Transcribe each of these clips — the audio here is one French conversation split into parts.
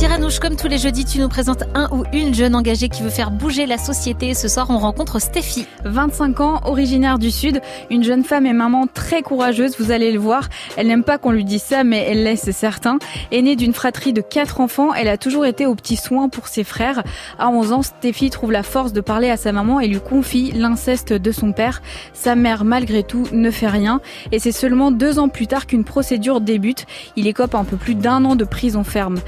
Cyranouche, comme tous les jeudis, tu nous présentes un ou une jeune engagée qui veut faire bouger la société. Ce soir, on rencontre Stéphie. 25 ans, originaire du Sud, une jeune femme et maman très courageuse, vous allez le voir. Elle n'aime pas qu'on lui dise ça, mais elle l'est, c'est certain. Aînée d'une fratrie de quatre enfants, elle a toujours été aux petits soins pour ses frères. À 11 ans, Stéphie trouve la force de parler à sa maman et lui confie l'inceste de son père. Sa mère, malgré tout, ne fait rien. Et c'est seulement deux ans plus tard qu'une procédure débute. Il écope un peu plus d'un an de prison ferme.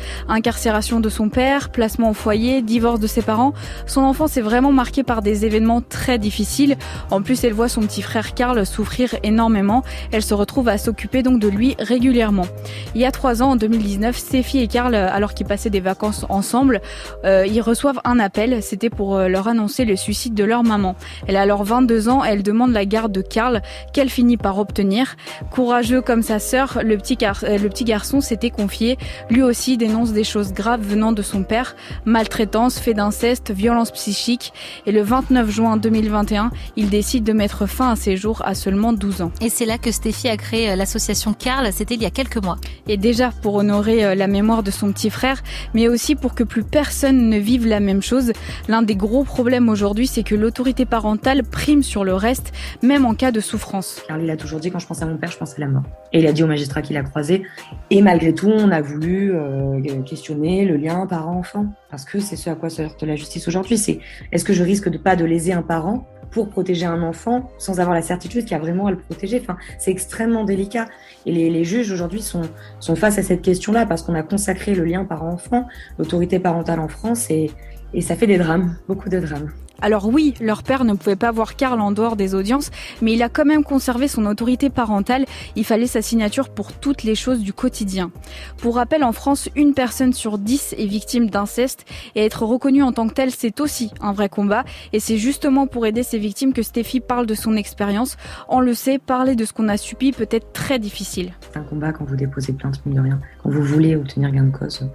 Incarcération de son père, placement au foyer, divorce de ses parents. Son enfance est vraiment marquée par des événements très difficiles. En plus, elle voit son petit frère Karl souffrir énormément. Elle se retrouve à s'occuper donc de lui régulièrement. Il y a trois ans, en 2019, Stéphie et Karl, alors qu'ils passaient des vacances ensemble, euh, ils reçoivent un appel. C'était pour euh, leur annoncer le suicide de leur maman. Elle a alors 22 ans. Elle demande la garde de Karl, qu'elle finit par obtenir. Courageux comme sa sœur, le petit, euh, le petit garçon s'était confié. Lui aussi dénonce des choses graves venant de son père, maltraitance, fait d'inceste, violence psychique. Et le 29 juin 2021, il décide de mettre fin à ses jours à seulement 12 ans. Et c'est là que Stéphie a créé euh, l'association Carl, c'était il y a quelques mois. Et déjà pour honorer euh, la mémoire de son petit frère, mais aussi pour que plus personne ne vive la même chose. L'un des gros problèmes aujourd'hui, c'est que l'autorité parentale prime sur le reste, même en cas de souffrance. Carl, il a toujours dit quand je pense à mon père, je pense à la mort. Et il a dit au magistrat qu'il a croisé. Et malgré tout, on a voulu euh, questionner le lien parent-enfant. Parce que c'est ce à quoi se heurte la justice aujourd'hui. C'est est-ce que je risque de pas de léser un parent pour protéger un enfant sans avoir la certitude qu'il y a vraiment à le protéger? Enfin, c'est extrêmement délicat. Et les, juges aujourd'hui sont, sont face à cette question-là parce qu'on a consacré le lien parent-enfant, l'autorité parentale en France, et, et ça fait des drames, beaucoup de drames. Alors oui, leur père ne pouvait pas voir Karl en dehors des audiences, mais il a quand même conservé son autorité parentale. Il fallait sa signature pour toutes les choses du quotidien. Pour rappel, en France, une personne sur dix est victime d'inceste et être reconnue en tant que telle, c'est aussi un vrai combat. Et c'est justement pour aider ces victimes que Stéphie parle de son expérience. On le sait, parler de ce qu'on a subi peut être très difficile. C'est un combat quand vous déposez plainte, mine de rien. Quand vous voulez obtenir gain de cause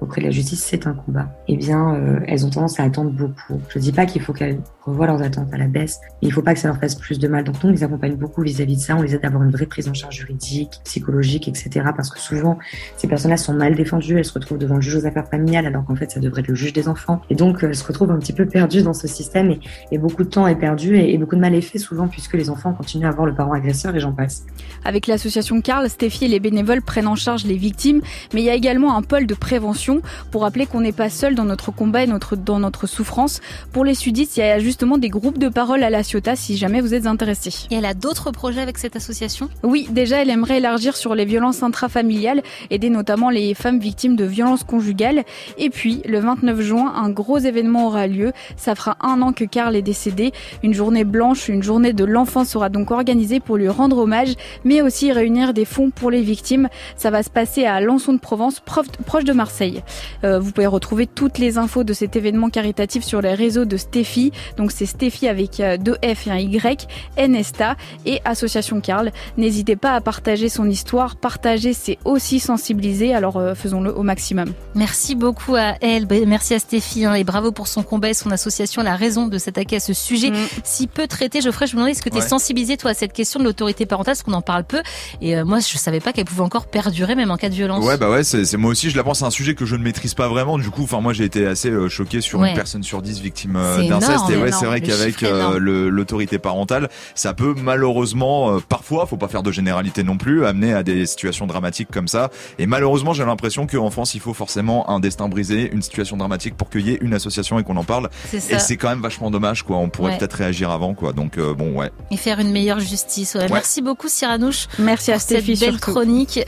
auprès de la justice, c'est un combat. Eh bien, euh, elles ont tendance à attendre beaucoup. Je dis pas qu'il faut qu'elles revoient leurs attentes à la baisse, il faut pas que ça leur fasse plus de mal. Donc nous, on les accompagne beaucoup vis-à-vis de ça. On les aide à avoir une vraie prise en charge juridique, psychologique, etc. Parce que souvent, ces personnes-là sont mal défendues. Elles se retrouvent devant le juge aux affaires familiales, alors qu'en fait, ça devrait être le juge des enfants. Et donc, elles se retrouvent un petit peu perdues dans ce système et, beaucoup de temps est perdu et, beaucoup de mal est fait souvent puisque les enfants continuent à avoir le parent agresseur et j'en passe. Avec l'association Carl, Stéphie et les bénévoles prennent en charge les victimes, mais il y a également un pôle de prévention pour rappeler qu'on n'est pas seul dans notre combat et dans notre souffrance. Pour les sudistes, il y a justement des groupes de parole à la Ciotat si jamais vous êtes intéressés. Et elle a d'autres projets avec cette association? Oui, déjà elle aimerait élargir sur les violences intrafamiliales, aider notamment les femmes victimes de violences conjugales. Et puis, le 29 juin, un gros événement aura lieu. Ça fera un an que Karl est décédé. Une journée blanche, une journée de l'enfant sera donc organisée pour lui rendre hommage, mais aussi réunir des fonds pour les victimes. Ça va se passer à Lançon de Provence, proche de Marseille. Euh, vous pouvez retrouver toutes les infos de cet événement caritatif sur les réseaux de Stéphie. Donc c'est Stéphie avec deux F et un Y, Nesta et Association Carl. N'hésitez pas à partager son histoire. Partager, c'est aussi sensibiliser. Alors euh, faisons-le au maximum. Merci beaucoup à elle. Merci à Stéphie hein, et bravo pour son combat et son association. La raison de s'attaquer à ce sujet mm. si peu traité. Geoffrey, je me demandais est-ce que tu es ouais. sensibilisé toi à cette question de l'autorité parentale, parce qu'on en parle peu. Et euh, moi, je savais pas qu'elle pouvait encore perdurer même en cas de violence. Ouais, bah ouais, c'est moi aussi. Je la pense à un sujet que je ne maîtrise pas vraiment. Du coup, enfin moi j'ai été assez euh, choqué sur ouais. une personne sur dix victime euh, d'inceste. Et ouais, c'est vrai qu'avec euh, l'autorité parentale, ça peut malheureusement, euh, parfois, faut pas faire de généralité non plus, amener à des situations dramatiques comme ça. Et malheureusement, j'ai l'impression qu'en France, il faut forcément un destin brisé, une situation dramatique pour qu'il y ait une association et qu'on en parle. Et c'est quand même vachement dommage, quoi. On pourrait ouais. peut-être réagir avant, quoi. Donc bon, ouais. Et faire une meilleure justice. Ouais. Merci beaucoup, Cyranouche. Merci à Stéphie. Cette belle chronique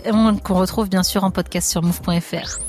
qu'on retrouve bien sûr en podcast sur move.fr.